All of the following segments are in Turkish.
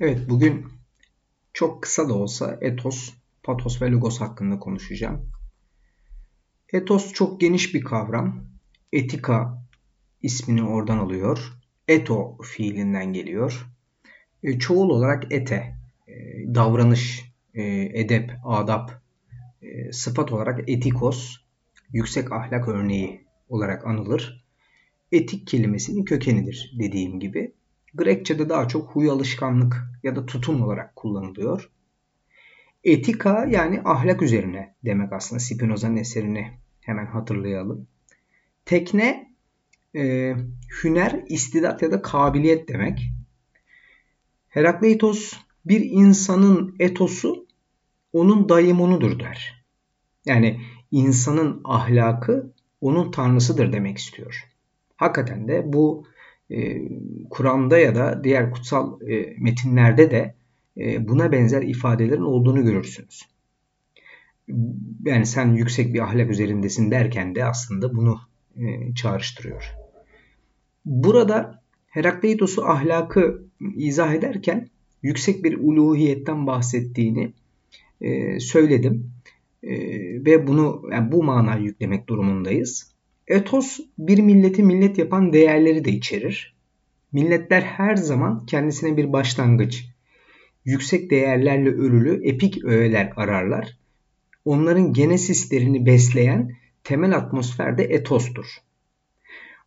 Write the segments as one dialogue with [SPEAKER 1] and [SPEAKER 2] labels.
[SPEAKER 1] Evet bugün çok kısa da olsa etos, patos ve logos hakkında konuşacağım. Etos çok geniş bir kavram. Etika ismini oradan alıyor. Eto fiilinden geliyor. E, çoğul olarak ete, e, davranış, e, edep, adap, e, sıfat olarak etikos, yüksek ahlak örneği olarak anılır. Etik kelimesinin kökenidir dediğim gibi. Grekçe'de daha çok huy alışkanlık ya da tutum olarak kullanılıyor. Etika yani ahlak üzerine demek aslında Spinoza'nın eserini hemen hatırlayalım. Tekne e, hüner, istidat ya da kabiliyet demek. Herakleitos bir insanın etosu onun dayimonudur der. Yani insanın ahlakı onun tanrısıdır demek istiyor. Hakikaten de bu e, Kur'an'da ya da diğer kutsal e, metinlerde de e, buna benzer ifadelerin olduğunu görürsünüz. Yani sen yüksek bir ahlak üzerindesin derken de aslında bunu çağrıştırıyor. Burada Herakleitos'u ahlakı izah ederken yüksek bir uluhiyetten bahsettiğini söyledim. Ve bunu yani bu manayı yüklemek durumundayız. Etos bir milleti millet yapan değerleri de içerir. Milletler her zaman kendisine bir başlangıç, yüksek değerlerle örülü epik öğeler ararlar. Onların genesislerini besleyen temel atmosfer de etostur.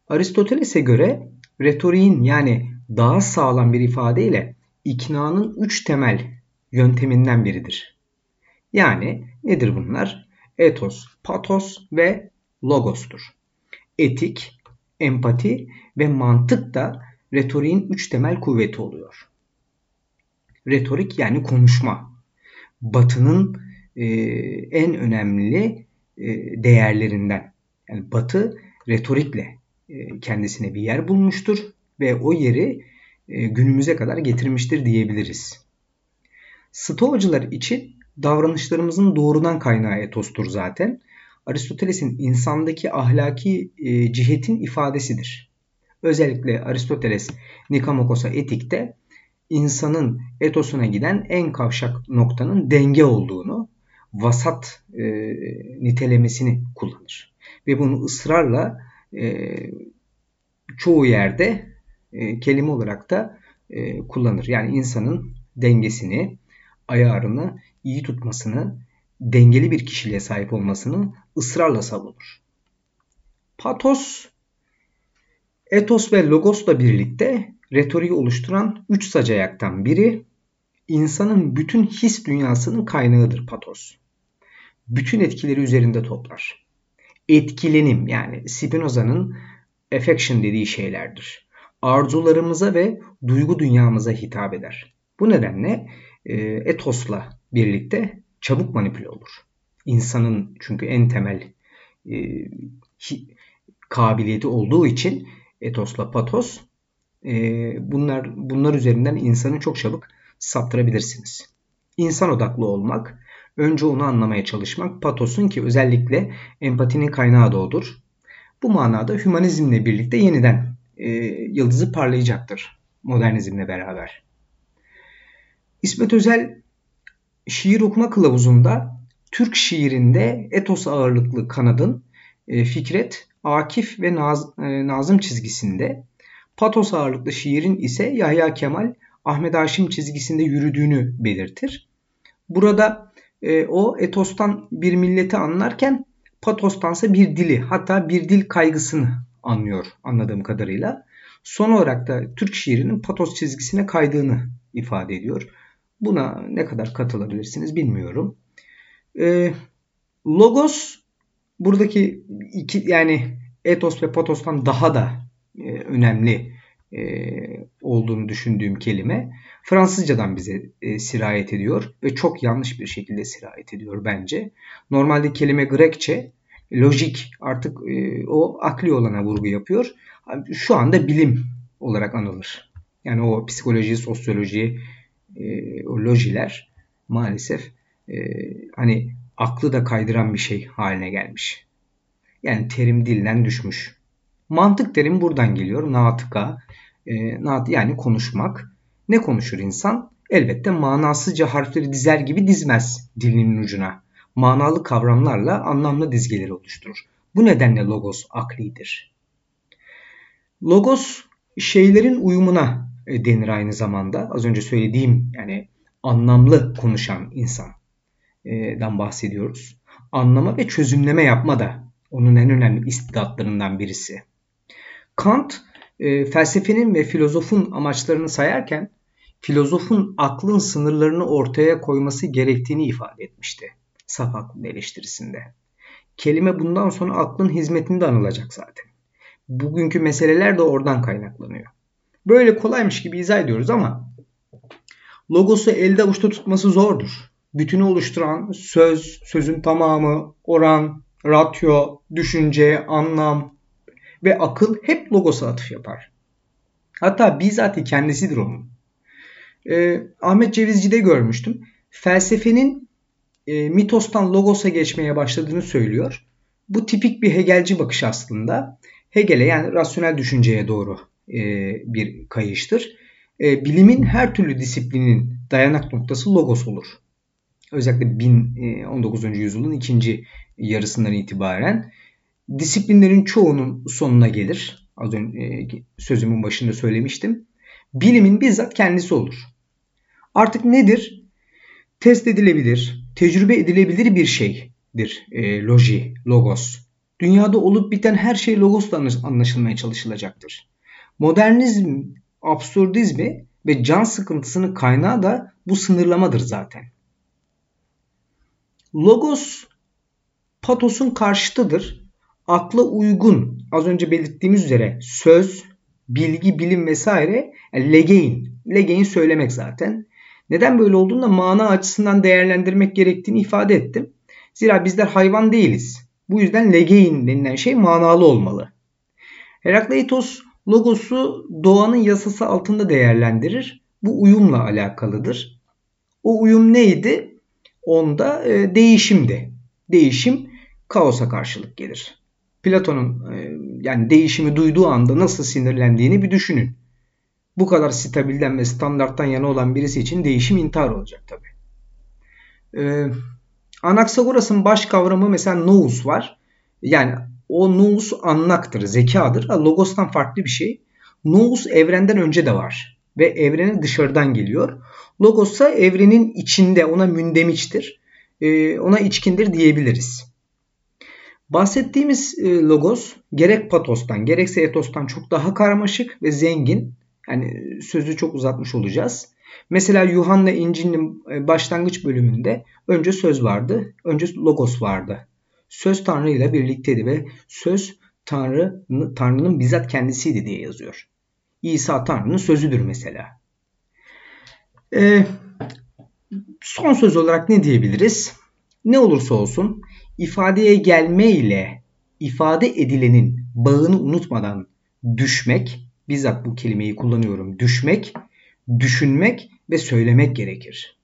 [SPEAKER 1] Aristoteles'e göre retoriğin yani daha sağlam bir ifadeyle iknanın üç temel yönteminden biridir. Yani nedir bunlar? Etos, patos ve logostur etik, empati ve mantık da retoriğin üç temel kuvveti oluyor. Retorik yani konuşma. Batının e, en önemli e, değerlerinden. Yani Batı retorikle e, kendisine bir yer bulmuştur ve o yeri e, günümüze kadar getirmiştir diyebiliriz. Stoacılar için davranışlarımızın doğrudan kaynağı etostur zaten. Aristoteles'in insandaki ahlaki e, cihetin ifadesidir. Özellikle Aristoteles Nikamakos'a etikte insanın etosuna giden en kavşak noktanın denge olduğunu, vasat e, nitelemesini kullanır. Ve bunu ısrarla e, çoğu yerde e, kelime olarak da e, kullanır. Yani insanın dengesini, ayarını iyi tutmasını, dengeli bir kişiliğe sahip olmasını ısrarla savunur. Patos, etos ve logosla birlikte retoriği oluşturan üç sacayaktan biri, insanın bütün his dünyasının kaynağıdır patos. Bütün etkileri üzerinde toplar. Etkilenim yani Spinoza'nın affection dediği şeylerdir. Arzularımıza ve duygu dünyamıza hitap eder. Bu nedenle e, etosla birlikte çabuk manipüle olur. İnsanın çünkü en temel e, hi, kabiliyeti olduğu için etosla patos e, bunlar bunlar üzerinden insanı çok çabuk saptırabilirsiniz. İnsan odaklı olmak, önce onu anlamaya çalışmak, patosun ki özellikle empatinin kaynağı da odur. Bu manada hümanizmle birlikte yeniden e, yıldızı parlayacaktır modernizmle beraber. İsmet Özel şiir okuma kılavuzunda Türk şiirinde etos ağırlıklı kanadın e, Fikret, Akif ve Naz, e, Nazım çizgisinde, patos ağırlıklı şiirin ise Yahya Kemal, Ahmet Haşim çizgisinde yürüdüğünü belirtir. Burada e, o etostan bir milleti anlarken patostansa bir dili hatta bir dil kaygısını anlıyor anladığım kadarıyla. Son olarak da Türk şiirinin patos çizgisine kaydığını ifade ediyor. Buna ne kadar katılabilirsiniz bilmiyorum. E, logos buradaki iki yani etos ve patostan daha da e, önemli e, olduğunu düşündüğüm kelime Fransızcadan bize e, sirayet ediyor ve çok yanlış bir şekilde sirayet ediyor bence. Normalde kelime Grekçe lojik artık e, o akli olana vurgu yapıyor. Şu anda bilim olarak anılır. Yani o psikoloji, sosyoloji, e, o lojiler maalesef e, hani aklı da kaydıran bir şey haline gelmiş. Yani terim dilden düşmüş. Mantık terim buradan geliyor. Natıka, e, nat yani konuşmak. Ne konuşur insan? elbette manasızca harfleri dizer gibi dizmez dilinin ucuna. Manalı kavramlarla anlamlı dizgeleri oluşturur. Bu nedenle logos aklidir. Logos şeylerin uyumuna denir aynı zamanda. Az önce söylediğim yani anlamlı konuşan insandan bahsediyoruz. Anlama ve çözümleme yapma da onun en önemli istidatlarından birisi. Kant e, felsefenin ve filozofun amaçlarını sayarken filozofun aklın sınırlarını ortaya koyması gerektiğini ifade etmişti. Saf aklın eleştirisinde. Kelime bundan sonra aklın hizmetinde anılacak zaten. Bugünkü meseleler de oradan kaynaklanıyor. Böyle kolaymış gibi izah ediyoruz ama logosu elde avuçta tutması zordur. Bütünü oluşturan söz, sözün tamamı, oran, ratyo, düşünce, anlam ve akıl hep logosa atıf yapar. Hatta bizzat kendisidir onun. Ee, Ahmet Cevizci'de görmüştüm. Felsefenin e, mitostan logosa geçmeye başladığını söylüyor. Bu tipik bir Hegelci bakış aslında. Hegel'e yani rasyonel düşünceye doğru e, bir kayıştır. E, bilimin her türlü disiplinin dayanak noktası logos olur. Özellikle 19. E, yüzyılın ikinci yarısından itibaren disiplinlerin çoğunun sonuna gelir. Az önce sözümün başında söylemiştim. Bilimin bizzat kendisi olur. Artık nedir? Test edilebilir, tecrübe edilebilir bir şeydir e, loji, logos. Dünyada olup biten her şey logosla anlaşılmaya çalışılacaktır. Modernizm, absürdizmi ve can sıkıntısının kaynağı da bu sınırlamadır zaten. Logos patosun karşıtıdır. Akla uygun, az önce belirttiğimiz üzere söz, bilgi, bilim vesaire yani legein. Legein söylemek zaten. Neden böyle olduğunu da mana açısından değerlendirmek gerektiğini ifade ettim. Zira bizler hayvan değiliz. Bu yüzden legein denilen şey manalı olmalı. Herakleitos logosu doğanın yasası altında değerlendirir. Bu uyumla alakalıdır. O uyum neydi? Onda e, değişimdi. Değişim kaosa karşılık gelir. Platon'un e, yani değişimi duyduğu anda nasıl sinirlendiğini bir düşünün. Bu kadar stabilden ve standarttan yana olan birisi için değişim intihar olacak tabi. Ee, Anaxagoras'ın baş kavramı mesela nous var. Yani o nous anlaktır, zekadır. Logos'tan farklı bir şey. Nous evrenden önce de var ve evrene dışarıdan geliyor. Logos ise evrenin içinde ona mündemiçtir. Ee, ona içkindir diyebiliriz. Bahsettiğimiz e, logos gerek patostan gerekse etostan çok daha karmaşık ve zengin. Yani sözü çok uzatmış olacağız. Mesela Yuhanna İncil'in e, başlangıç bölümünde önce söz vardı, önce logos vardı. Söz Tanrı ile birlikteydi ve söz Tanrı Tanrı'nın bizzat kendisiydi diye yazıyor. İsa Tanrı'nın sözüdür mesela. Ee, son söz olarak ne diyebiliriz? Ne olursa olsun ifadeye gelme ile ifade edilenin bağını unutmadan düşmek, bizzat bu kelimeyi kullanıyorum, düşmek, düşünmek ve söylemek gerekir.